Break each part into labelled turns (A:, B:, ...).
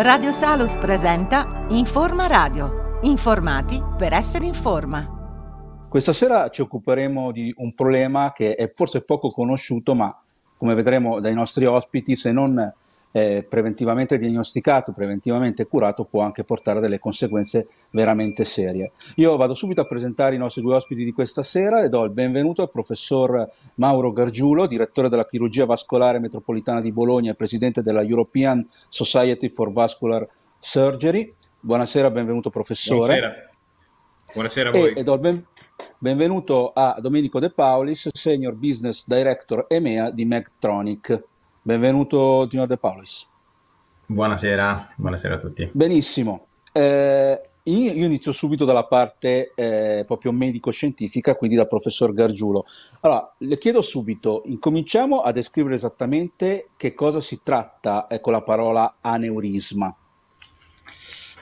A: Radio Salus presenta Informa Radio. Informati per essere in forma.
B: Questa sera ci occuperemo di un problema che è forse poco conosciuto, ma come vedremo dai nostri ospiti, se non eh, preventivamente diagnosticato, preventivamente curato, può anche portare a delle conseguenze veramente serie. Io vado subito a presentare i nostri due ospiti di questa sera e do il benvenuto al professor Mauro Gargiulo, direttore della chirurgia vascolare metropolitana di Bologna e presidente della European Society for Vascular Surgery. Buonasera, benvenuto professore.
C: Buonasera. Buonasera a voi.
B: E, e do il ben, benvenuto a Domenico De Paulis, Senior Business Director EMEA di Megtronic. Benvenuto Dino De Paulis.
D: Buonasera, buonasera a tutti.
B: Benissimo. Eh, io, inizio subito dalla parte eh, proprio medico-scientifica, quindi dal professor Gargiulo. Allora, le chiedo subito, incominciamo a descrivere esattamente che cosa si tratta eh, con la parola aneurisma.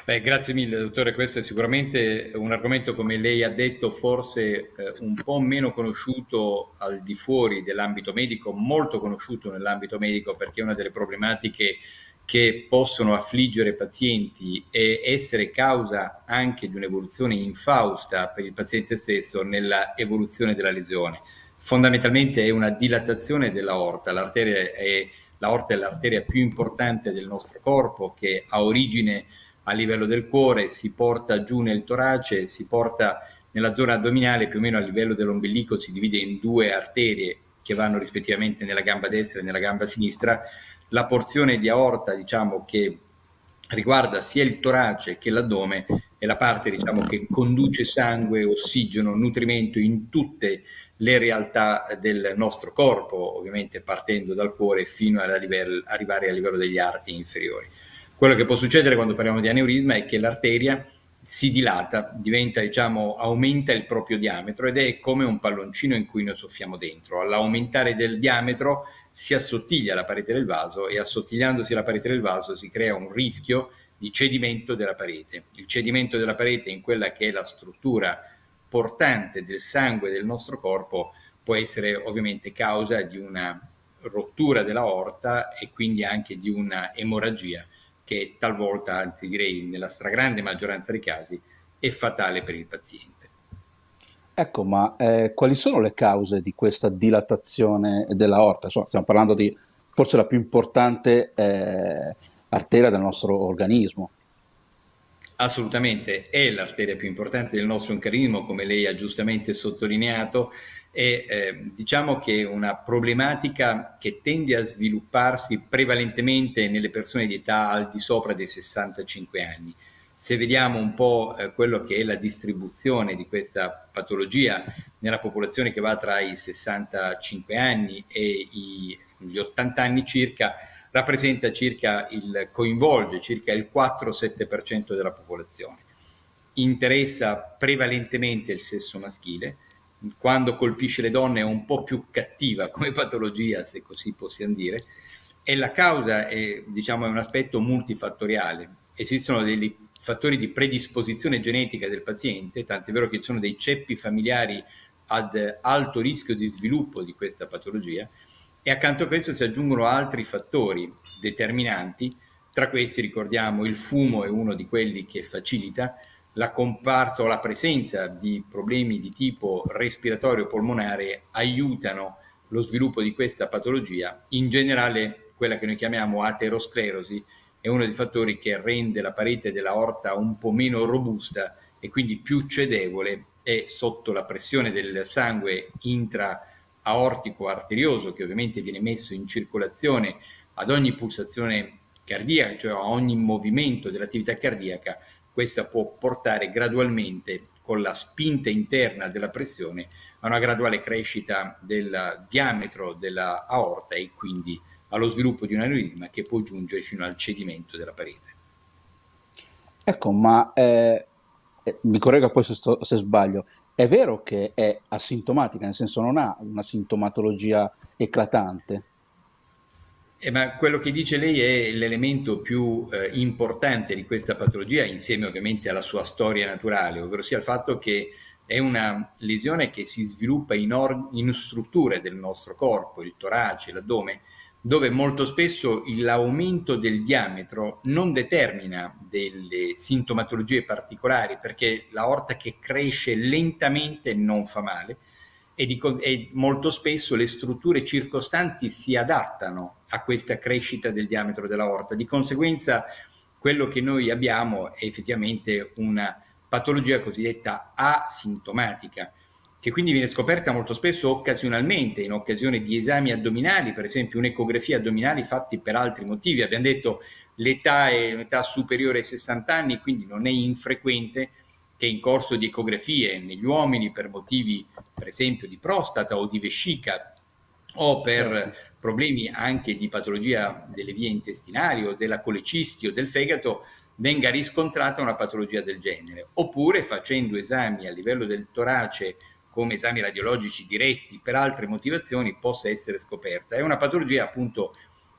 C: Beh, grazie mille, dottore. Questo è sicuramente un argomento, come lei ha detto, forse eh, un po' meno conosciuto al di fuori dell'ambito medico, molto conosciuto nell'ambito medico perché è una delle problematiche che possono affliggere pazienti e essere causa anche di un'evoluzione infausta per il paziente stesso nella evoluzione della lesione. Fondamentalmente è una dilatazione dell'aorta. L'arteria è, l'aorta è l'arteria più importante del nostro corpo che ha origine a livello del cuore, si porta giù nel torace, si porta nella zona addominale, più o meno a livello dell'ombelico, si divide in due arterie che vanno rispettivamente nella gamba destra e nella gamba sinistra. La porzione di aorta, diciamo, che riguarda sia il torace che l'addome è la parte diciamo, che conduce sangue, ossigeno, nutrimento in tutte le realtà del nostro corpo, ovviamente partendo dal cuore fino ad arrivare a livello degli arti inferiori. Quello che può succedere quando parliamo di aneurisma è che l'arteria si dilata, diventa, diciamo, aumenta il proprio diametro ed è come un palloncino in cui noi soffiamo dentro. All'aumentare del diametro si assottiglia la parete del vaso e assottigliandosi la parete del vaso si crea un rischio di cedimento della parete. Il cedimento della parete in quella che è la struttura portante del sangue del nostro corpo può essere ovviamente causa di una rottura della orta e quindi anche di una emorragia che talvolta, anzi direi nella stragrande maggioranza dei casi, è fatale per il paziente.
B: Ecco, ma eh, quali sono le cause di questa dilatazione dell'aorta? Insomma, stiamo parlando di forse la più importante eh, arteria del nostro organismo.
C: Assolutamente, è l'arteria più importante del nostro organismo, come lei ha giustamente sottolineato, e eh, diciamo che è una problematica che tende a svilupparsi prevalentemente nelle persone di età al di sopra dei 65 anni. Se vediamo un po' eh, quello che è la distribuzione di questa patologia nella popolazione che va tra i 65 anni e i, gli 80 anni circa, rappresenta circa il coinvolge circa il 4-7% della popolazione. Interessa prevalentemente il sesso maschile, quando colpisce le donne è un po' più cattiva come patologia, se così possiamo dire, e la causa è, diciamo, è un aspetto multifattoriale. Esistono dei fattori di predisposizione genetica del paziente, tant'è vero che ci sono dei ceppi familiari ad alto rischio di sviluppo di questa patologia e accanto a questo si aggiungono altri fattori determinanti, tra questi ricordiamo il fumo è uno di quelli che facilita, la comparsa o la presenza di problemi di tipo respiratorio polmonare aiutano lo sviluppo di questa patologia. In generale, quella che noi chiamiamo aterosclerosi è uno dei fattori che rende la parete dell'aorta un po' meno robusta e quindi più cedevole e sotto la pressione del sangue intra-aortico arterioso che ovviamente viene messo in circolazione ad ogni pulsazione cardiaca, cioè a ogni movimento dell'attività cardiaca, questa può portare gradualmente con la spinta interna della pressione a una graduale crescita del diametro della aorta e quindi allo sviluppo di un aneurisma che può giungere fino al cedimento della parete.
B: Ecco, ma eh, eh, mi corregga poi se, sto, se, sbaglio, è vero che è asintomatica, nel senso non ha una sintomatologia eclatante?
C: Eh, ma quello che dice lei è l'elemento più eh, importante di questa patologia, insieme ovviamente alla sua storia naturale, ovvero sia il fatto che è una lesione che si sviluppa in, or- in strutture del nostro corpo, il torace, l'addome, dove molto spesso l'aumento del diametro non determina delle sintomatologie particolari perché l'aorta che cresce lentamente non fa male e, di, e, molto spesso le strutture circostanti si adattano a questa crescita del diametro dell'aorta. Di conseguenza quello che noi abbiamo è effettivamente una patologia cosiddetta asintomatica che quindi viene scoperta molto spesso occasionalmente, in occasione di esami addominali, per esempio un'ecografia addominali fatti per altri motivi. Abbiamo detto l'età è un'età superiore ai 60 anni, quindi non è infrequente che in corso di ecografie negli uomini per motivi, per esempio, di prostata o di vescica o per problemi anche di patologia delle vie intestinali o della colecisti o del fegato, venga riscontrata una patologia del genere. Oppure facendo esami a livello del torace come esami radiologici diretti per altre motivazioni possa essere scoperta. È una patologia appunto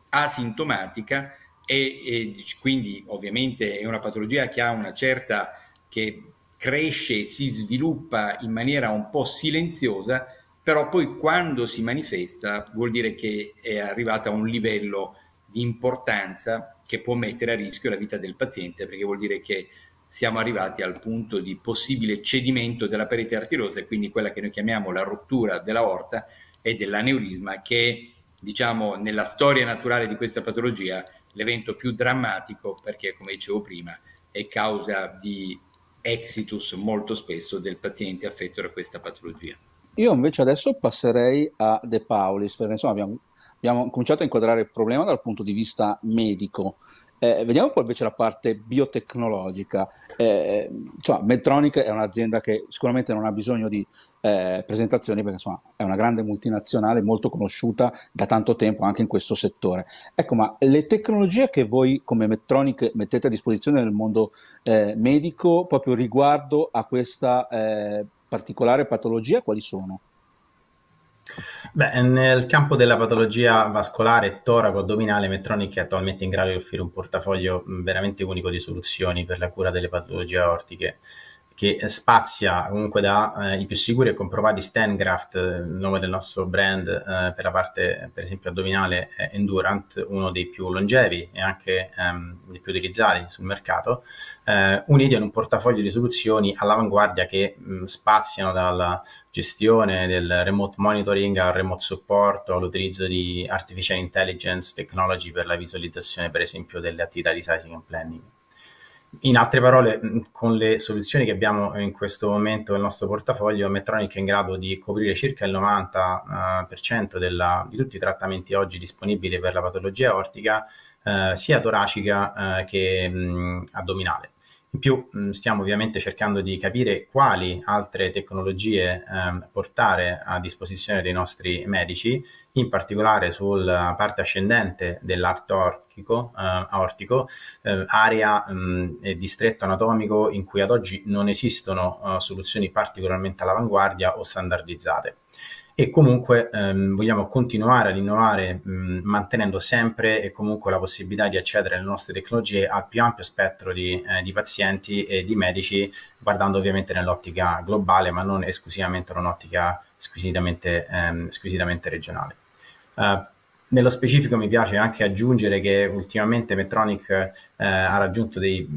C: asintomatica e, e quindi ovviamente è una patologia che ha una certa che cresce si sviluppa in maniera un po' silenziosa, però poi quando si manifesta vuol dire che è arrivata a un livello di importanza che può mettere a rischio la vita del paziente, perché vuol dire che siamo arrivati al punto di possibile cedimento della parete arteriosa quindi quella che noi chiamiamo la rottura della aorta e dell'aneurisma che diciamo nella storia naturale di questa patologia l'evento più drammatico perché come dicevo prima è causa di exitus molto spesso del paziente affetto da questa patologia.
B: Io invece adesso passerei a De Paulis, perché insomma abbiamo, abbiamo cominciato a inquadrare il problema dal punto di vista medico. Eh, vediamo poi invece la parte biotecnologica. Eh, insomma, Medtronic è un'azienda che sicuramente non ha bisogno di eh, presentazioni perché insomma, è una grande multinazionale molto conosciuta da tanto tempo anche in questo settore. Ecco, ma le tecnologie che voi come Medtronic mettete a disposizione nel mondo eh, medico proprio riguardo a questa eh, particolare patologia, quali sono?
D: Beh, nel campo della patologia vascolare toraco-addominale, Medtronic è attualmente in grado di offrire un portafoglio veramente unico di soluzioni per la cura delle patologie aortiche che spazia comunque da eh, più sicuri e comprovati Stengraft, il nome del nostro brand eh, per la parte per esempio addominale è Endurant, uno dei più longevi e anche ehm, dei più utilizzati sul mercato, eh, uniti in un portafoglio di soluzioni all'avanguardia che mh, spaziano dalla gestione del remote monitoring al remote support all'utilizzo di artificial intelligence technology per la visualizzazione per esempio delle attività di sizing and planning. In altre parole, con le soluzioni che abbiamo in questo momento nel nostro portafoglio, Medtronic è in grado di coprire circa il 90% uh, della, di tutti i trattamenti oggi disponibili per la patologia ortica, uh, sia toracica uh, che mh, addominale. In più mh, stiamo ovviamente cercando di capire quali altre tecnologie ehm, portare a disposizione dei nostri medici, in particolare sulla parte ascendente dell'arto ortico, eh, aortico eh, area mh, e distretto anatomico in cui ad oggi non esistono uh, soluzioni particolarmente all'avanguardia o standardizzate e comunque ehm, vogliamo continuare ad innovare mh, mantenendo sempre e comunque la possibilità di accedere alle nostre tecnologie al più ampio spettro di, eh, di pazienti e di medici, guardando ovviamente nell'ottica globale, ma non esclusivamente in un'ottica squisitamente, ehm, squisitamente regionale. Uh, nello specifico mi piace anche aggiungere che ultimamente Medtronic eh, ha raggiunto dei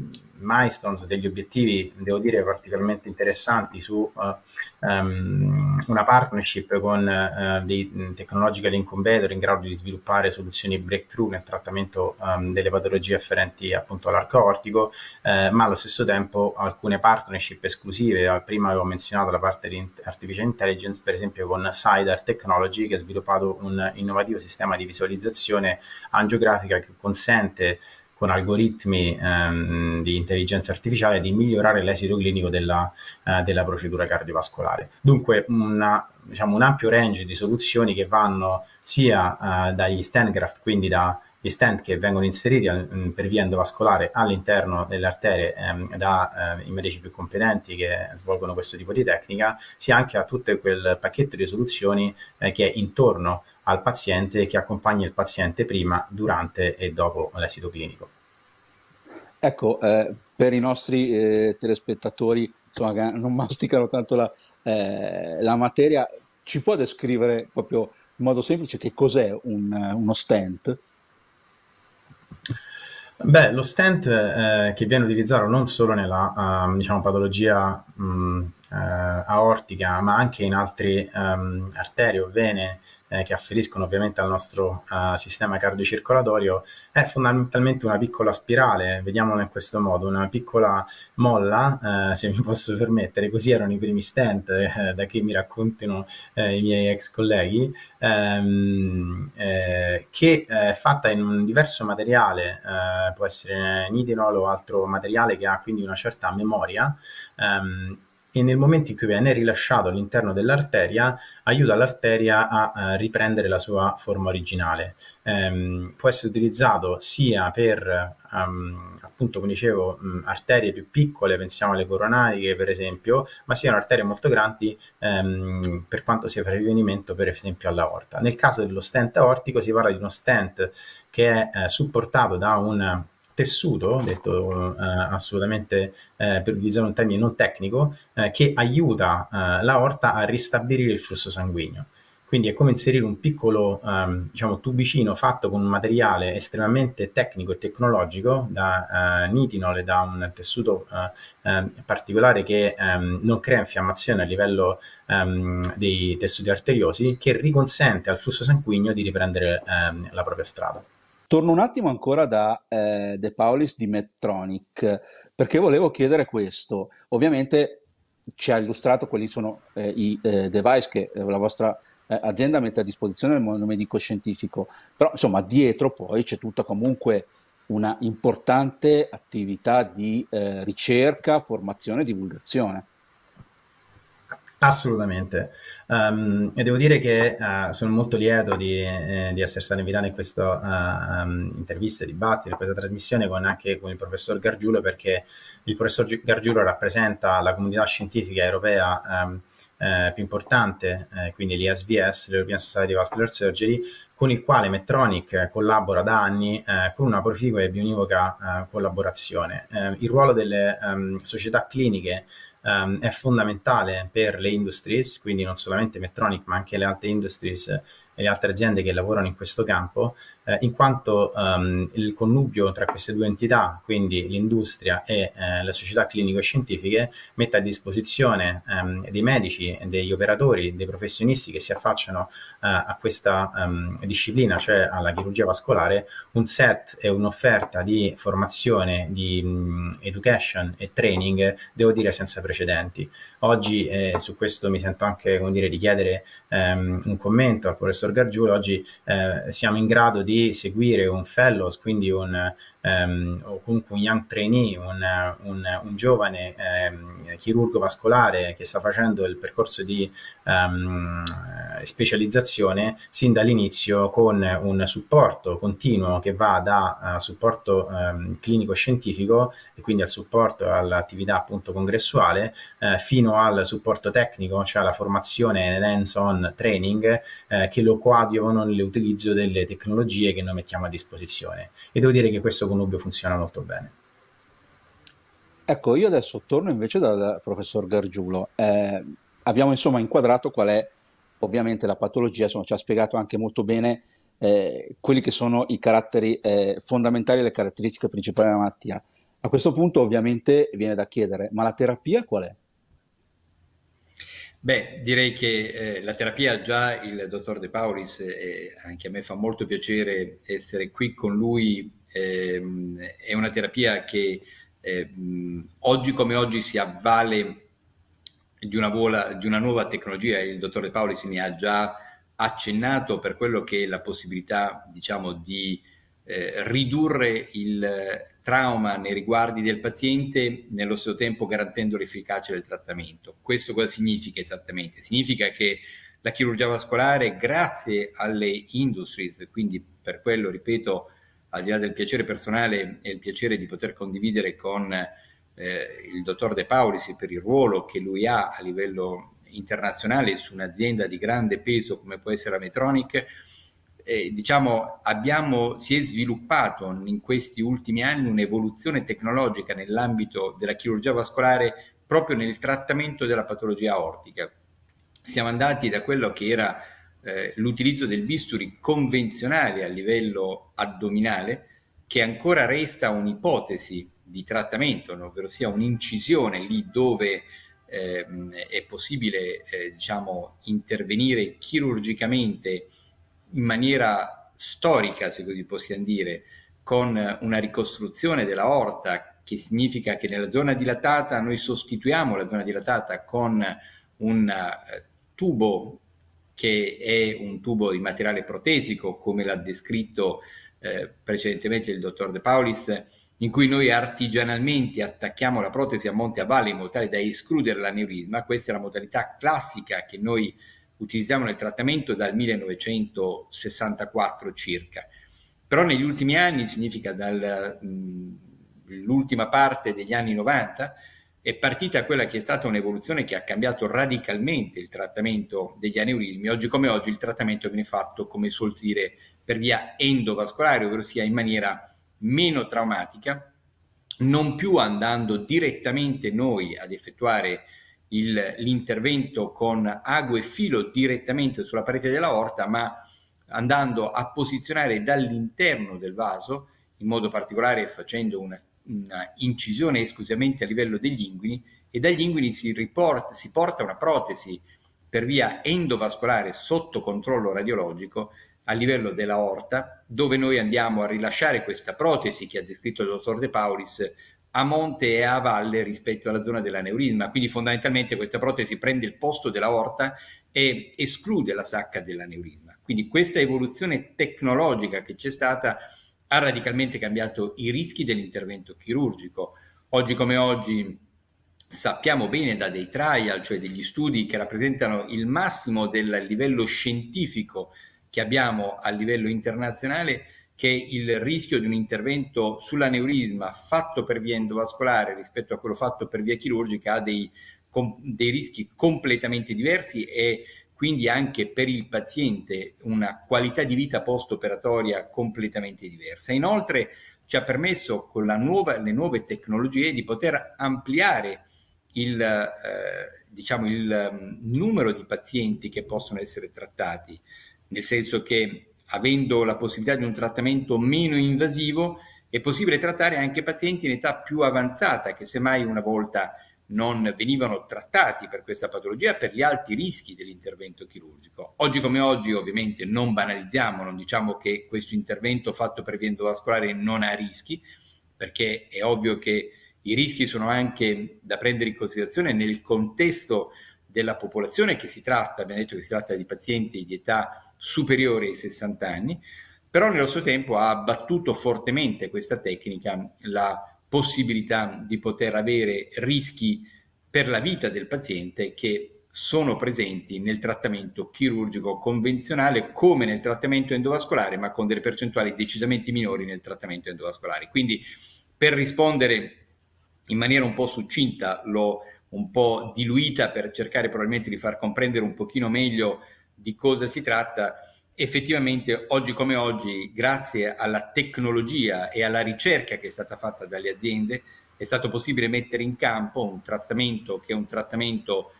D: milestones, degli obiettivi, devo dire, particolarmente interessanti su uh, um, una partnership con uh, dei technological incubator in grado di sviluppare soluzioni breakthrough nel trattamento um, delle patologie afferenti appunto all'arco ortico, uh, ma allo stesso tempo alcune partnership esclusive. Prima avevo menzionato la parte di artificial intelligence, per esempio con SIDAR Technology, che ha sviluppato un innovativo sistema di visualizzazione angiografica che consente con algoritmi ehm, di intelligenza artificiale di migliorare l'esito clinico della, eh, della procedura cardiovascolare. Dunque una, diciamo, un ampio range di soluzioni che vanno sia eh, dagli stand quindi da gli stent che vengono inseriti mm, per via endovascolare all'interno delle arterie ehm, dai eh, medici più competenti che svolgono questo tipo di tecnica, sia anche a tutto quel pacchetto di soluzioni eh, che è intorno al paziente e che accompagna il paziente prima, durante e dopo l'esito clinico.
B: Ecco, eh, per i nostri eh, telespettatori insomma, che non masticano tanto la, eh, la materia, ci può descrivere proprio in modo semplice che cos'è un, uno stent?
D: Beh, lo stent eh, che viene utilizzato non solo nella uh, diciamo, patologia mh, uh, aortica, ma anche in altre um, arterie o vene eh, che afferiscono ovviamente al nostro uh, sistema cardiocircolatorio, è fondamentalmente una piccola spirale, vediamolo in questo modo, una piccola molla, eh, se mi posso permettere, così erano i primi stent eh, da che mi raccontano eh, i miei ex colleghi, ehm, eh, che è fatta in un diverso materiale, può essere nitinol o altro materiale che ha quindi una certa memoria, ehm, e nel momento in cui viene rilasciato all'interno dell'arteria aiuta l'arteria a, a riprendere la sua forma originale. Um, può essere utilizzato sia per, um, appunto, come dicevo, um, arterie più piccole, pensiamo alle coronariche per esempio, ma siano arterie molto grandi ehm, per quanto si fa riferimento per esempio all'aorta. Nel caso dello stent aortico si parla di uno stent che è eh, supportato da un tessuto, detto eh, assolutamente eh, per utilizzare un termine non tecnico, eh, che aiuta eh, l'aorta a ristabilire il flusso sanguigno. Quindi è come inserire un piccolo ehm, diciamo, tubicino fatto con un materiale estremamente tecnico e tecnologico da eh, nitinol e da un tessuto eh, ehm, particolare che ehm, non crea infiammazione a livello dei tessuti arteriosi, che riconsente al flusso sanguigno di riprendere la propria strada.
B: Torno un attimo ancora da eh, De Paulis di Medtronic, perché volevo chiedere questo. Ovviamente ci ha illustrato quali sono eh, i eh, device che eh, la vostra eh, azienda mette a disposizione del mondo medico-scientifico, però insomma dietro poi c'è tutta comunque una importante attività di eh, ricerca, formazione e divulgazione.
D: Assolutamente. Um, e devo dire che uh, sono molto lieto di, eh, di, essere stato invitato in questa uh, um, intervista, dibattito, in questa trasmissione con anche con il professor Gargiulo, perché il professor Gargiulo rappresenta la comunità scientifica europea um, eh, più importante, eh, quindi l'ESVS, l'European Society of Vascular Surgery, con il quale Medtronic collabora da anni eh, con una proficua e bionivoca eh, collaborazione. Eh, il ruolo delle um, società cliniche um, è fondamentale per le industries, quindi non solamente Medtronic ma anche le altre industries e le altre aziende che lavorano in questo campo, eh, in quanto um, il connubio tra queste due entità, quindi l'industria e eh, le società clinico-scientifiche, mette a disposizione um, dei medici, degli operatori, dei professionisti che si affacciano uh, a questa um, disciplina, cioè alla chirurgia vascolare, un set e un'offerta di formazione, di um, education e training, devo dire, senza precedenti. Oggi, eh, su questo mi sento anche, come dire, di chiedere um, un commento al professor Gargiulo, oggi eh, siamo in grado di seguire un fellows, quindi un, um, o comunque un young trainee, un, un, un giovane um, chirurgo vascolare che sta facendo il percorso di um, specializzazione sin dall'inizio con un supporto continuo che va da uh, supporto clinico-scientifico e quindi al supporto all'attività appunto congressuale uh, fino al supporto tecnico, cioè alla formazione hands-on training uh, che lo coadiuvano nell'utilizzo delle tecnologie che noi mettiamo a disposizione. E devo dire che questo connubio funziona molto bene.
B: Ecco, io adesso torno invece dal professor Gargiulo. Eh, abbiamo insomma inquadrato qual è ovviamente la patologia, insomma, ci ha spiegato anche molto bene eh, quelli che sono i caratteri eh, fondamentali le caratteristiche principali della malattia. A questo punto ovviamente viene da chiedere, ma la terapia qual è?
C: Beh, direi che eh, la terapia già il dottor De Paulis, e anche a me fa molto piacere essere qui con lui ehm, è una terapia che eh, oggi come oggi si avvale di una, vola, di una nuova tecnologia, il dottore Paoli se ne ha già accennato per quello che è la possibilità diciamo, di eh, ridurre il trauma nei riguardi del paziente, nello stesso tempo garantendo l'efficacia del trattamento. Questo cosa significa esattamente? Significa che la chirurgia vascolare, grazie alle industries, quindi per quello, ripeto, al di là del piacere personale e il piacere di poter condividere con eh, il dottor De Paulis per il ruolo che lui ha a livello internazionale su un'azienda di grande peso come può essere la Metronic, eh, diciamo, abbiamo, si è sviluppato in questi ultimi anni un'evoluzione tecnologica nell'ambito della chirurgia vascolare proprio nel trattamento della patologia aortica. Siamo andati da quello che era eh, l'utilizzo del bisturi convenzionale a livello addominale, che ancora resta un'ipotesi di trattamento, ovvero sia un'incisione lì dove eh, è possibile eh, diciamo, intervenire chirurgicamente in maniera storica, se così possiamo dire, con una ricostruzione della orta, che significa che nella zona dilatata noi sostituiamo la zona dilatata con un uh, tubo che è un tubo di materiale protesico, come l'ha descritto eh, precedentemente il dottor De Paulis, in cui noi artigianalmente attacchiamo la protesi a monte a valle in modo tale da escludere l'aneurisma. Questa è la modalità classica che noi utilizziamo nel trattamento dal 1964 circa. Però negli ultimi anni, significa dall'ultima parte degli anni 90, è partita quella che è stata un'evoluzione che ha cambiato radicalmente il trattamento degli aneurismi. Oggi come oggi il trattamento viene fatto, come suol dire, per via endovascolare, ovvero sia in maniera meno traumatica, non più andando direttamente noi ad effettuare il, l'intervento con ago e filo direttamente sulla parete della orta, ma andando a posizionare dall'interno del vaso, in modo particolare facendo una una incisione esclusivamente a livello degli inguini e dagli inguini si, riporta, si porta una protesi per via endovascolare sotto controllo radiologico a livello della orta, dove noi andiamo a rilasciare questa protesi che ha descritto il dottor De Paulis a monte e a valle rispetto alla zona dell'aneurisma. Quindi fondamentalmente questa protesi prende il posto della orta e esclude la sacca dell'aneurisma. Quindi questa evoluzione tecnologica che c'è stata ha radicalmente cambiato i rischi dell'intervento chirurgico. Oggi come oggi sappiamo bene da dei trial, cioè degli studi che rappresentano il massimo del livello scientifico che abbiamo a livello internazionale, che il rischio di un intervento sull'aneurisma fatto per via endovascolare rispetto a quello fatto per via chirurgica ha dei, com, dei rischi completamente diversi e quindi anche per il paziente una qualità di vita post-operatoria completamente diversa. Inoltre ci ha permesso con nuova, le nuove tecnologie di poter ampliare il, eh, diciamo il um, numero di pazienti che possono essere trattati, nel senso che avendo la possibilità di un trattamento meno invasivo è possibile trattare anche pazienti in età più avanzata che semmai una volta non venivano trattati per questa patologia per gli alti rischi dell'intervento chirurgico. Oggi come oggi ovviamente non banalizziamo, non diciamo che questo intervento fatto per via endovascolare non ha rischi, perché è ovvio che i rischi sono anche da prendere in considerazione nel contesto della popolazione che si tratta, abbiamo detto che si tratta di pazienti di età superiore ai 60 anni, però nello stesso tempo ha abbattuto fortemente questa tecnica la possibilità di poter avere rischi per la vita del paziente che sono presenti nel trattamento chirurgico convenzionale come nel trattamento endovascolare, ma con delle percentuali decisamente minori nel trattamento endovascolare. Quindi per rispondere in maniera un po' succinta, l'ho un po' diluita per cercare probabilmente di far comprendere un pochino meglio di cosa si tratta, effettivamente oggi come oggi, grazie alla tecnologia e alla ricerca che è stata fatta dalle aziende, è stato possibile mettere in campo un trattamento che è un trattamento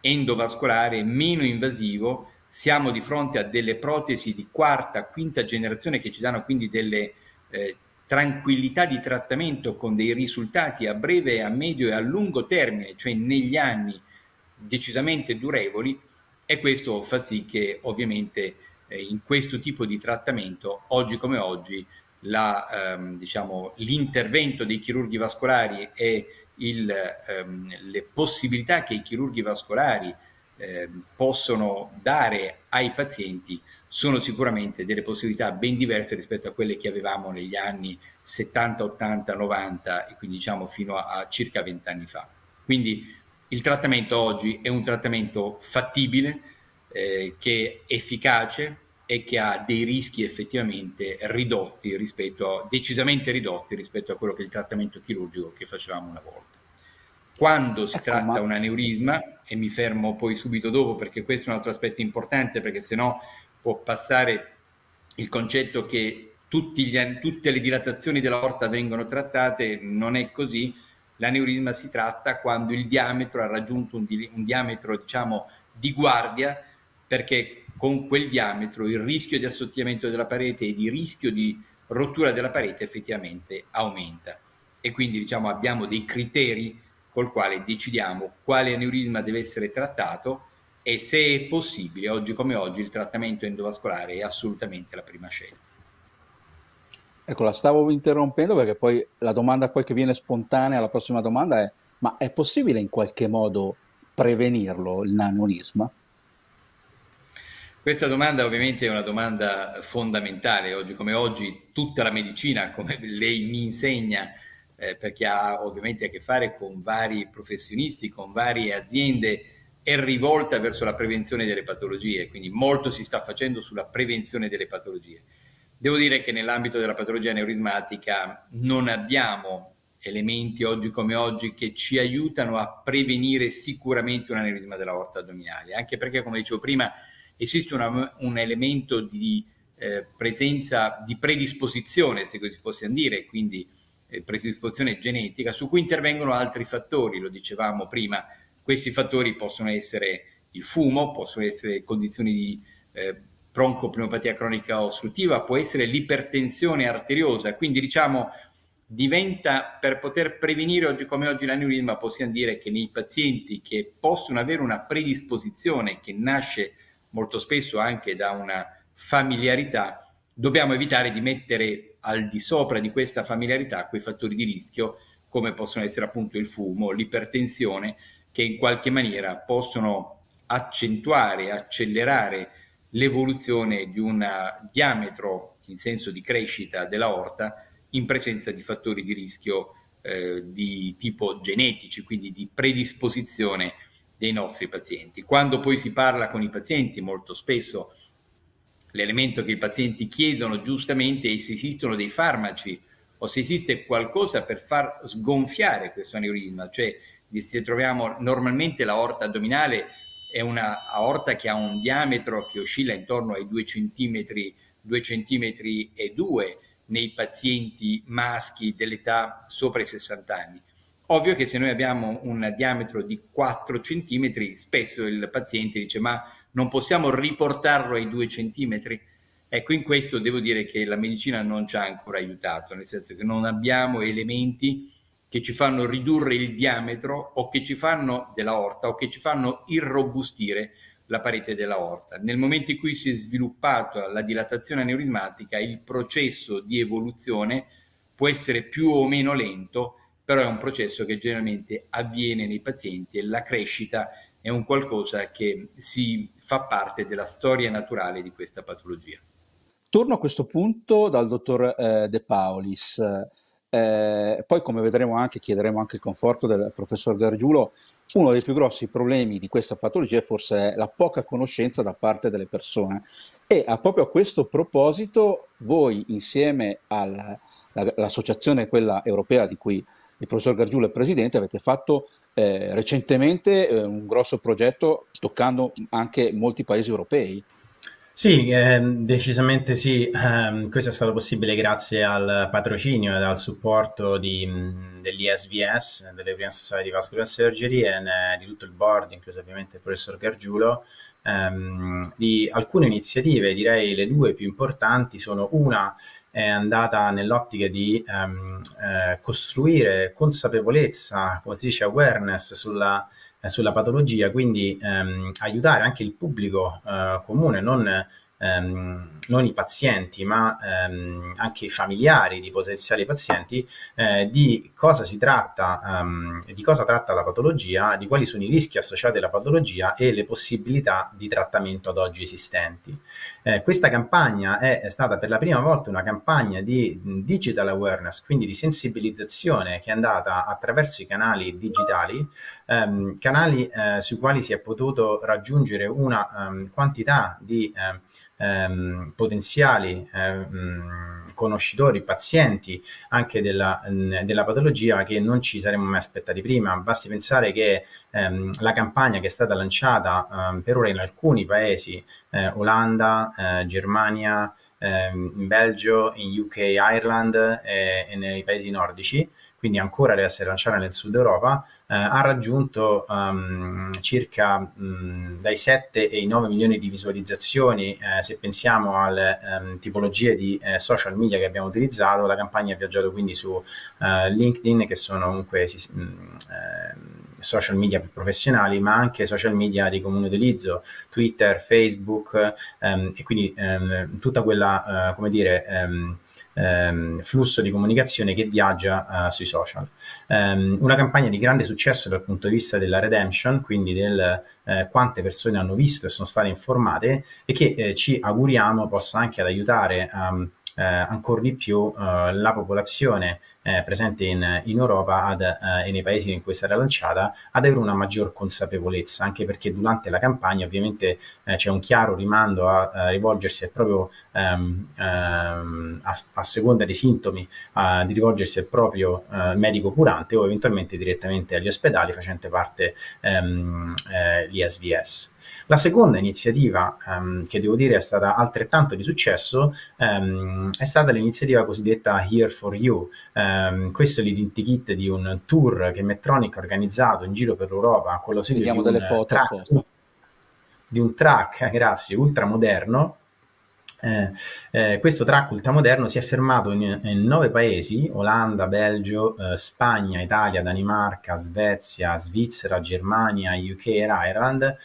C: endovascolare meno invasivo. Siamo di fronte a delle protesi di quarta, quinta generazione che ci danno quindi delle eh, tranquillità di trattamento con dei risultati a breve, a medio e a lungo termine, cioè negli anni decisamente durevoli e questo fa sì che ovviamente eh, in questo tipo di trattamento, oggi come oggi, la, ehm, diciamo, l'intervento dei chirurghi vascolari e il, ehm, le possibilità che i chirurghi vascolari eh, possono dare ai pazienti sono sicuramente delle possibilità ben diverse rispetto a quelle che avevamo negli anni 70, 80, 90 e quindi diciamo fino a, a circa 20 anni fa. Quindi il trattamento oggi è un trattamento fattibile, eh, che è efficace e che ha dei rischi effettivamente ridotti rispetto a, decisamente ridotti rispetto a quello che è il trattamento chirurgico che facevamo una volta. Quando si ecco, tratta ma... un aneurisma, e mi fermo poi subito dopo perché questo è un altro aspetto importante, perché sennò può passare il concetto che gli, tutte le dilatazioni dell'aorta vengono trattate, non è così. L'aneurisma si tratta quando il diametro ha raggiunto un, di, un diametro diciamo, di guardia perché con quel diametro il rischio di assottigliamento della parete e di rischio di rottura della parete effettivamente aumenta. E quindi diciamo abbiamo dei criteri col quale decidiamo quale aneurisma deve essere trattato e se è possibile, oggi come oggi, il trattamento endovascolare è assolutamente la prima scelta.
B: Ecco, la stavo interrompendo perché poi la domanda poi che viene spontanea, la prossima domanda è, ma è possibile in qualche modo prevenirlo, il nanurisma?
C: Questa domanda ovviamente è una domanda fondamentale, oggi come oggi tutta la medicina, come lei mi insegna, eh, perché ha ovviamente a che fare con vari professionisti, con varie aziende, è rivolta verso la prevenzione delle patologie, quindi molto si sta facendo sulla prevenzione delle patologie. Devo dire che nell'ambito della patologia neurismatica non abbiamo elementi oggi come oggi che ci aiutano a prevenire sicuramente un aneurisma della aorta addominale, anche perché come dicevo prima esiste una, un elemento di eh, presenza di predisposizione, se così possiamo dire, quindi eh, predisposizione genetica, su cui intervengono altri fattori, lo dicevamo prima, questi fattori possono essere il fumo, possono essere condizioni di eh, broncopneumopatia cronica ostruttiva, può essere l'ipertensione arteriosa, quindi diciamo diventa per poter prevenire oggi come oggi l'aneurisma possiamo dire che nei pazienti che possono avere una predisposizione che nasce molto spesso anche da una familiarità, dobbiamo evitare di mettere al di sopra di questa familiarità quei fattori di rischio come possono essere appunto il fumo, l'ipertensione che in qualche maniera possono accentuare, accelerare l'evoluzione di un diametro in senso di crescita dell'aorta in presenza di fattori di rischio eh, di tipo genetici, quindi di predisposizione dei nostri pazienti. Quando poi si parla con i pazienti, molto spesso l'elemento che i pazienti chiedono giustamente è se esistono dei farmaci o se esiste qualcosa per far sgonfiare questo aneurisma, cioè troviamo normalmente l'aorta addominale è una aorta che ha un diametro che oscilla intorno ai 2 cm, 2 cm e 2 nei pazienti maschi dell'età sopra i 60 anni. Ovvio che se noi abbiamo un diametro di 4 cm, spesso il paziente dice ma non possiamo riportarlo ai 2 cm? Ecco, in questo devo dire che la medicina non ci ha ancora aiutato, nel senso che non abbiamo elementi che ci fanno ridurre il diametro o che ci fanno dell'aorta o che ci fanno irrobustire la parete dell'aorta. Nel momento in cui si è sviluppata la dilatazione aneurismatica, il processo di evoluzione può essere più o meno lento, però è un processo che generalmente avviene nei pazienti e la crescita è un qualcosa che si fa parte della storia naturale di questa patologia.
B: Torno a questo punto dal dottor eh, De Paulis. Eh, poi, come vedremo anche, chiederemo anche il conforto del professor Gargiulo. Uno dei più grossi problemi di questa patologia forse è la poca conoscenza da parte delle persone. E a, proprio a questo proposito, voi insieme all'associazione, quella europea di cui il professor Gargiulo è presidente, avete fatto eh, recentemente eh, un grosso progetto toccando anche molti paesi europei.
D: Sì, eh, decisamente sì. Eh, questo è stato possibile grazie al patrocinio ed al supporto di, dell'ISVS, dell'European Society Vascular Surgery e di tutto il board, incluso ovviamente il professor Gargiulo, ehm, di alcune iniziative, direi le due più importanti sono una è andata nell'ottica di ehm, eh, costruire consapevolezza, come si dice, awareness sulla sulla patologia, quindi ehm, aiutare anche il pubblico eh, comune, non ehm, non i pazienti, ma ehm, anche i familiari di potenziali pazienti, eh, di cosa si tratta, um, di cosa tratta la patologia, di quali sono i rischi associati alla patologia e le possibilità di trattamento ad oggi esistenti. Eh, questa campagna è, è, stata per la prima volta una campagna di digital awareness, quindi di sensibilizzazione che è andata attraverso i canali digitali, ehm, canali eh, sui quali si è potuto raggiungere una um, quantità di eh, ehm, potenziali ehm, conoscitori, pazienti anche della, della, patologia che non ci saremmo mai aspettati prima. Basti pensare che ehm, la campagna che è stata lanciata ehm, per ora in alcuni paesi, eh, Olanda, eh, Germania, ehm, in Belgio, in UK, Ireland eh, e nei paesi nordici, quindi ancora deve essere lanciata nel sud Europa, eh, ha raggiunto um, circa um, dai 7 e i 9 milioni di visualizzazioni. Eh, se pensiamo alle um, tipologie di eh, social media che abbiamo utilizzato, la campagna ha viaggiato quindi su eh, LinkedIn, che sono comunque si, mh, mm, social media più professionali, ma anche social media di comune utilizzo, Twitter, Facebook ehm, e quindi ehm, tutta quella, eh, come dire, ehm, ehm flusso di comunicazione che viaggia uh, sui social. Um, una campagna di grande successo dal punto di vista della redemption, quindi del eh, quante persone hanno visto e sono state informate e che eh, ci auguriamo possa anche ad aiutare um, eh, ancora di più eh, la popolazione eh, presente in, in Europa ad, eh, e nei paesi in cui stata lanciata ad avere una maggior consapevolezza, anche perché durante la campagna ovviamente eh, c'è un chiaro rimando a, a rivolgersi al proprio, ehm, ehm, a, a, seconda dei sintomi, di rivolgersi al proprio eh, medico curante o eventualmente direttamente agli ospedali facente parte ehm, eh, l'ISVS. La seconda iniziativa, um, che devo dire è stata altrettanto di successo, um, è stata l'iniziativa cosiddetta Here for You. Um, questo è l'identikit di un tour che Medtronic ha organizzato in giro per l'Europa con l'ausilio
B: Vediamo di un, delle foto
D: track, di un track, grazie, ultramoderno. Eh, eh, questo track ultramoderno si è fermato in, in nove paesi, Olanda, Belgio, eh, Spagna, Italia, Danimarca, Svezia, Svizzera, Germania, UK e Ireland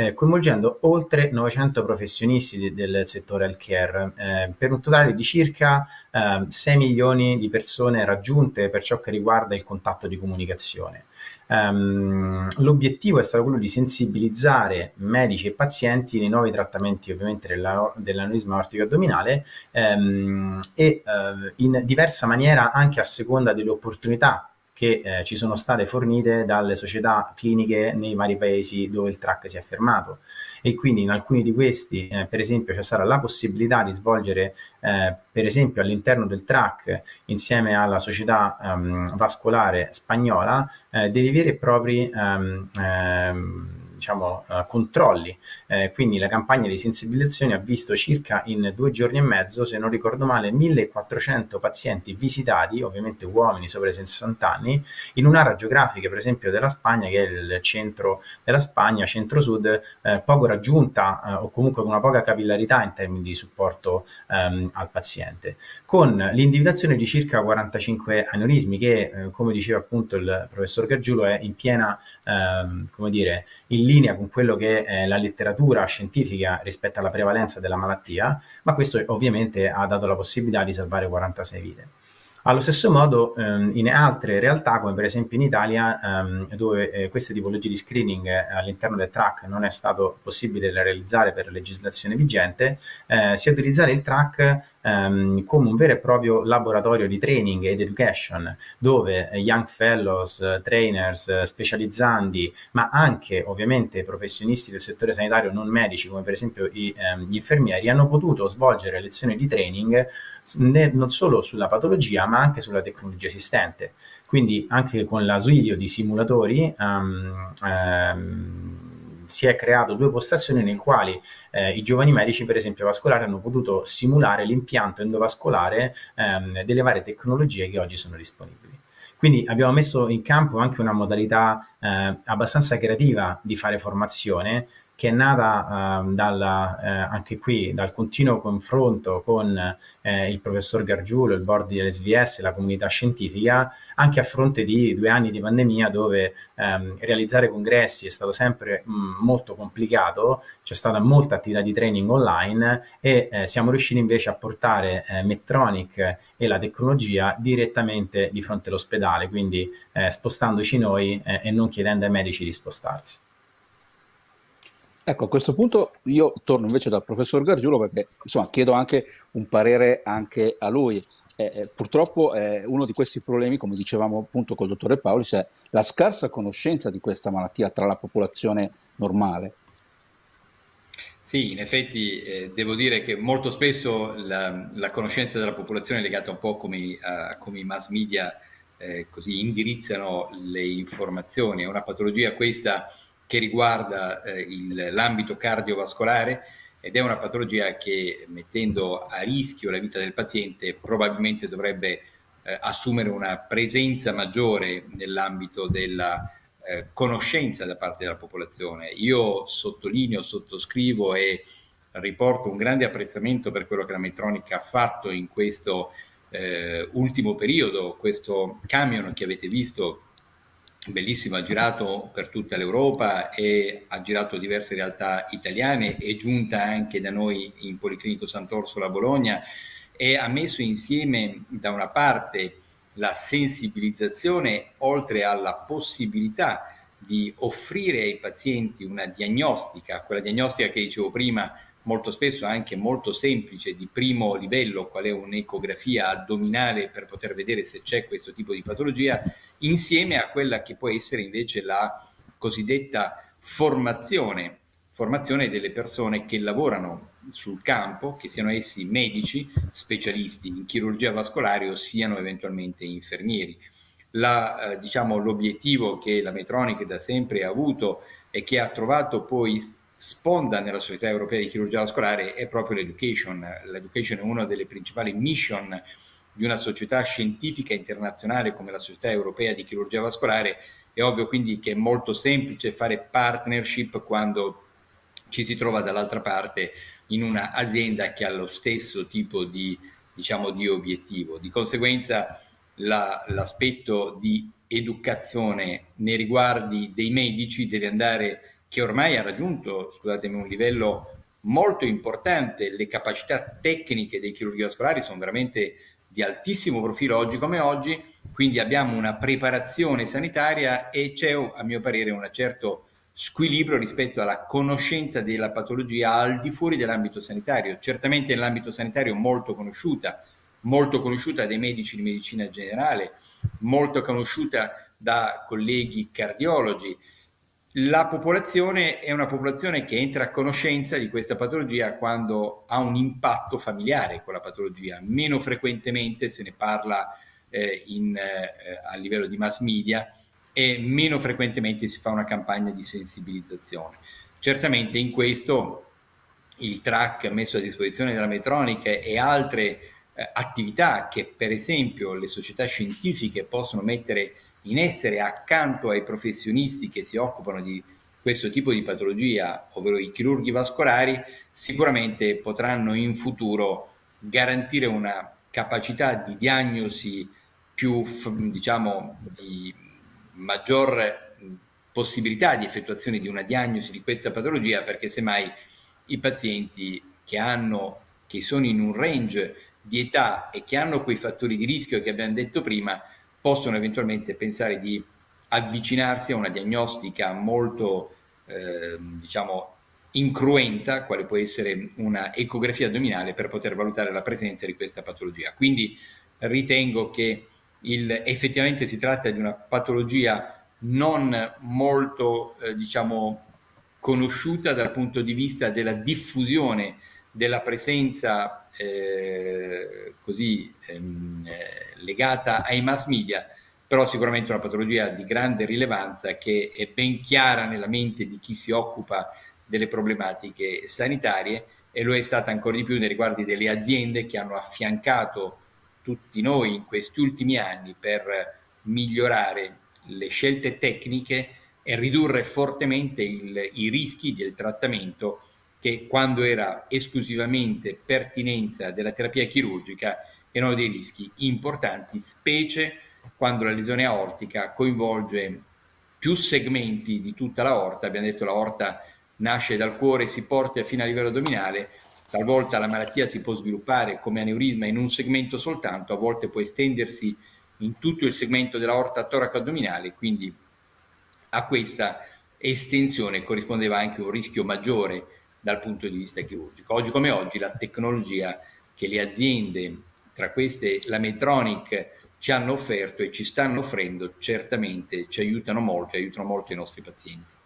D: eh, coinvolgendo oltre 900 professionisti de- del settore healthcare, eh, per un totale di circa eh, 6 milioni di persone raggiunte per ciò che riguarda il contatto di comunicazione. Um, l'obiettivo è stato quello di sensibilizzare medici e pazienti nei nuovi trattamenti ovviamente della, dell'aneurisma aortico addominale um, e uh, in diversa maniera anche a seconda delle opportunità che eh, ci sono state fornite dalle società cliniche nei vari paesi dove il track si è fermato. E quindi in alcuni di questi eh, per esempio c'è stata la possibilità di svolgere eh, per esempio all'interno del track insieme alla società um, vascolare spagnola eh, dei veri e propri um, um, diciamo, uh, controlli. Eh, quindi la campagna di sensibilizzazione ha visto circa in due giorni e mezzo, se non ricordo male, 1400 pazienti visitati, ovviamente uomini sopra i 60 anni, in un'area geografica, per esempio, della Spagna, che è il centro della Spagna, centro-sud, eh, poco raggiunta eh, o comunque con una poca capillarità in termini di supporto ehm, al paziente, con l'individuazione di circa 45 aneurismi che, eh, come diceva appunto il professor Gargiulo, è in piena, ehm, come dire, in linea con quello che è la letteratura scientifica rispetto alla prevalenza della malattia, ma questo ovviamente ha dato la possibilità di salvare 46 vite. Allo stesso modo ehm, in altre realtà, come per esempio in Italia, ehm, dove eh, queste tipologie di screening eh, all'interno del track non è stato possibile realizzare per legislazione vigente, eh, si è utilizzare il track ehm, come un vero e proprio laboratorio di training ed education, dove young fellows, trainers, specializzandi, ma anche ovviamente professionisti del settore sanitario non medici, come per esempio i, ehm, gli infermieri, hanno potuto svolgere lezioni di training ne, non solo sulla patologia, ma anche sulla tecnologia esistente. Quindi anche con l'ausilio di simulatori um, um, si è creato due postazioni nel quali eh, i giovani medici, per esempio vascolari, hanno potuto simulare l'impianto endovascolare ehm, delle varie tecnologie che oggi sono disponibili. Quindi abbiamo messo in campo anche una modalità eh, abbastanza creativa di fare formazione che è nata eh, dalla, eh, anche qui dal continuo confronto con eh, il professor Gargiulo, il board dell'SVS, la comunità scientifica, anche a fronte di due anni di pandemia dove ehm, realizzare congressi è stato sempre mh, mm, molto complicato, c'è stata molta attività di training online e eh, siamo riusciti invece a portare eh, Medtronic e la tecnologia direttamente di fronte all'ospedale, quindi eh, spostandoci noi e non chiedendo ai medici di spostarsi.
B: Ecco, a questo punto io torno invece dal professor Gargiulo perché insomma chiedo anche un parere anche a lui. Eh, eh, purtroppo eh, uno di questi problemi, come dicevamo appunto col dottore Paulis, è la scarsa conoscenza di questa malattia tra la popolazione normale.
C: Sì, in effetti eh, devo dire che molto spesso la, la, conoscenza della popolazione è legata un po' come, a, come i mass media eh, così indirizzano le informazioni. È una patologia questa che riguarda eh, il, l'ambito cardiovascolare ed è una patologia che mettendo a rischio la vita del paziente probabilmente dovrebbe eh, assumere una presenza maggiore nell'ambito della eh, conoscenza da parte della popolazione. Io sottolineo, sottoscrivo e riporto un grande apprezzamento per quello che la Metronica ha fatto in questo eh, ultimo periodo, questo camion che avete visto bellissimo, ha girato per tutta l'Europa e ha girato diverse realtà italiane, è giunta anche da noi in Policlinico Sant'Orsola a Bologna e ha messo insieme da una parte la sensibilizzazione oltre alla possibilità di offrire ai pazienti una diagnostica, quella diagnostica che dicevo prima, molto spesso anche molto semplice, di primo livello, qual è un'ecografia addominale per poter vedere se c'è questo tipo di patologia, insieme a quella che può essere invece la cosiddetta formazione, formazione delle persone che lavorano sul campo, che siano essi medici, specialisti in chirurgia vascolare o siano eventualmente infermieri. La, eh, diciamo, l'obiettivo che la Metronica da sempre ha avuto e che ha trovato poi sponda nella Società Europea di Chirurgia Vascolare è proprio l'education. L'education è una delle principali mission di una società scientifica internazionale come la Società Europea di Chirurgia Vascolare. È ovvio quindi che è molto semplice fare partnership quando ci si trova dall'altra parte in un'azienda che ha lo stesso tipo di, diciamo, di obiettivo. Di conseguenza la, l'aspetto di educazione nei riguardi dei medici deve andare, che ormai ha raggiunto, scusatemi, un livello molto importante, le capacità tecniche dei chirurghi vascolari sono veramente di altissimo profilo oggi come oggi, quindi abbiamo una preparazione sanitaria e c'è a mio parere un certo squilibrio rispetto alla conoscenza della patologia al di fuori dell'ambito sanitario, certamente nell'ambito sanitario molto conosciuta, molto conosciuta dai medici di medicina generale, molto conosciuta da colleghi cardiologi. La popolazione è una popolazione che entra a conoscenza di questa patologia quando ha un impatto familiare con la patologia, meno frequentemente se ne parla eh, in, eh, a livello di mass media, e meno frequentemente si fa una campagna di sensibilizzazione. Certamente in questo il track messo a disposizione della Metronica e altre eh, attività che per esempio le società scientifiche possono mettere in essere accanto ai professionisti che si occupano di questo tipo di patologia, ovvero i chirurghi vascolari, sicuramente potranno in futuro garantire una capacità di diagnosi più, diciamo, di maggior possibilità di effettuazione di una diagnosi di questa patologia perché semmai i pazienti che hanno che sono in un range di età e che hanno quei fattori di rischio che abbiamo detto prima possono eventualmente pensare di avvicinarsi a una diagnostica molto eh, diciamo incruenta quale può essere una ecografia addominale per poter valutare la presenza di questa patologia. Quindi ritengo che il, effettivamente si tratta di una patologia non molto, eh, diciamo, conosciuta dal punto di vista della diffusione della presenza eh, così ehm, eh, legata ai mass media, però sicuramente una patologia di grande rilevanza che è ben chiara nella mente di chi si occupa delle problematiche sanitarie e lo è stata ancora di più nei riguardi delle aziende che hanno affiancato tutti noi in questi ultimi anni per migliorare le scelte tecniche e ridurre fortemente il, i rischi del trattamento che quando era esclusivamente pertinenza della terapia chirurgica erano dei rischi importanti, specie quando la lesione aortica coinvolge più segmenti di tutta l'aorta, abbiamo detto l'aorta nasce dal cuore, si porta fino a livello addominale, Talvolta la malattia si può sviluppare come aneurisma in un segmento soltanto, a volte può estendersi in tutto il segmento della orta toraco-addominale, quindi a questa estensione corrispondeva anche un rischio maggiore dal punto di vista chirurgico. Oggi come oggi la tecnologia che le aziende, tra queste la Medtronic, ci hanno offerto e ci stanno offrendo, certamente ci aiutano molto e aiutano molto i nostri pazienti.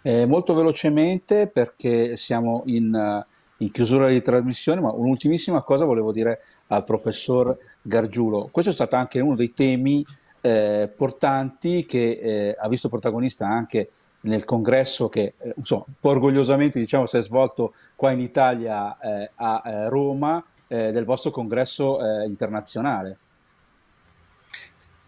B: Eh, molto velocemente perché siamo in, in, chiusura di trasmissione, ma un'ultimissima cosa volevo dire al professor Gargiulo. Questo è stato anche uno dei temi eh, portanti che eh, ha visto protagonista anche nel congresso che insomma, un po' orgogliosamente diciamo, si è svolto qua in Italia eh, a eh, Roma eh, del vostro congresso eh, internazionale.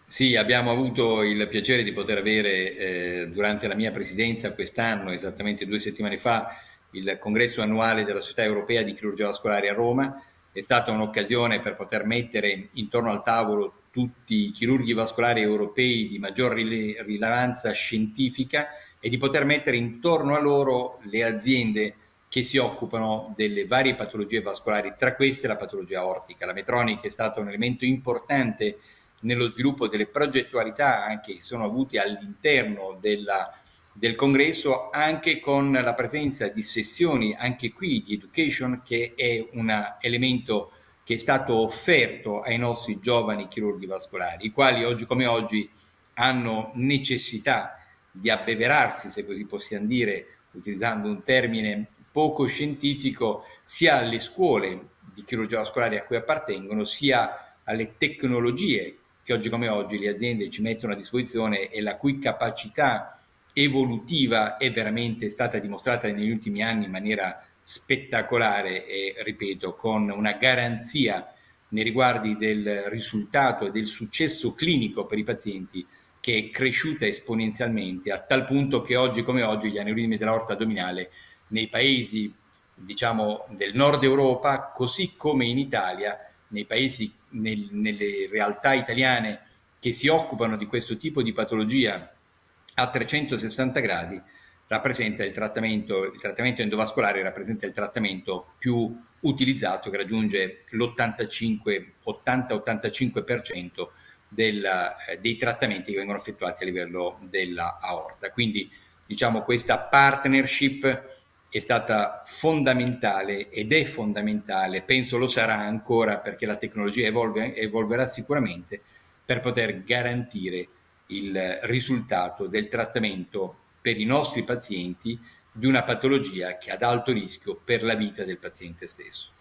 C: Sì, abbiamo avuto il piacere di poter avere eh, durante la mia presidenza quest'anno, esattamente due settimane fa, il congresso annuale della Società Europea di Chirurgia Vascolare a Roma. È stata un'occasione per poter mettere intorno al tavolo tutti i chirurghi vascolari europei di maggior rilevanza scientifica e di poter mettere intorno a loro le aziende che si occupano delle varie patologie vascolari, tra queste la patologia ortica. La Metronic è stato un elemento importante nello sviluppo delle progettualità anche che sono avute all'interno della, del congresso, anche con la presenza di sessioni anche qui di education, che è un elemento che è stato offerto ai nostri giovani chirurghi vascolari, i quali oggi come oggi hanno necessità di abbeverarsi, se così possiamo dire, utilizzando un termine poco scientifico, sia alle scuole di chirurgia vascolare a cui appartengono, sia alle tecnologie che oggi come oggi le aziende ci mettono a disposizione e la cui capacità evolutiva è veramente stata dimostrata negli ultimi anni in maniera spettacolare e, ripeto, con una garanzia nei riguardi del risultato e del successo clinico per i pazienti che è cresciuta esponenzialmente a tal punto che oggi come oggi gli aneurismi dell'aorta addominale nei paesi diciamo del nord Europa così come in Italia nei paesi nel, nelle realtà italiane che si occupano di questo tipo di patologia a 360 gradi rappresenta il trattamento, il trattamento endovascolare rappresenta il trattamento più utilizzato che raggiunge l'80-85% del, eh, dei trattamenti che vengono effettuati a livello della aorta. Quindi diciamo questa partnership è stata fondamentale ed è fondamentale, penso lo sarà ancora perché la tecnologia evolve, evolverà sicuramente per poter garantire il risultato del trattamento per i nostri pazienti di una patologia che ha ad alto rischio per la vita del paziente stesso.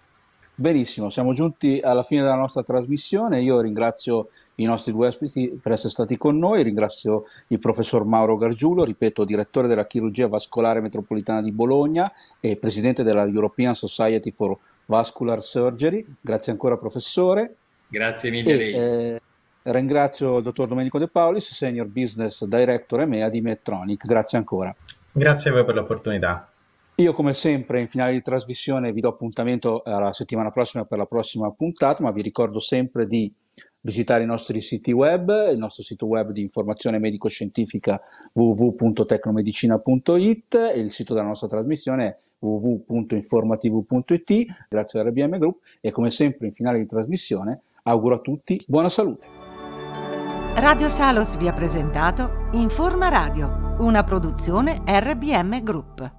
B: Benissimo, siamo giunti alla fine della nostra trasmissione. Io ringrazio i nostri due ospiti per essere stati con noi, ringrazio il professor Mauro Gargiulo, ripeto, direttore della chirurgia vascolare metropolitana di Bologna e presidente della European Society for Vascular Surgery. Grazie ancora professore.
C: Grazie mille lei. Eh,
B: ringrazio il dottor Domenico De Paulis, Senior Business Director EMEA di Medtronic. Grazie ancora.
D: Grazie a voi per l'opportunità.
B: Io come sempre in finale di trasmissione vi do appuntamento alla settimana prossima per la prossima puntata, ma vi ricordo sempre di visitare i nostri siti web, il nostro sito web di informazione medico-scientifica www.tecnomedicina.it e il sito della nostra trasmissione www.informativo.it. Grazie a RBM Group e come sempre in finale di trasmissione auguro a tutti buona salute.
A: Radio Salos vi ha presentato Informa Radio, una produzione RBM Group.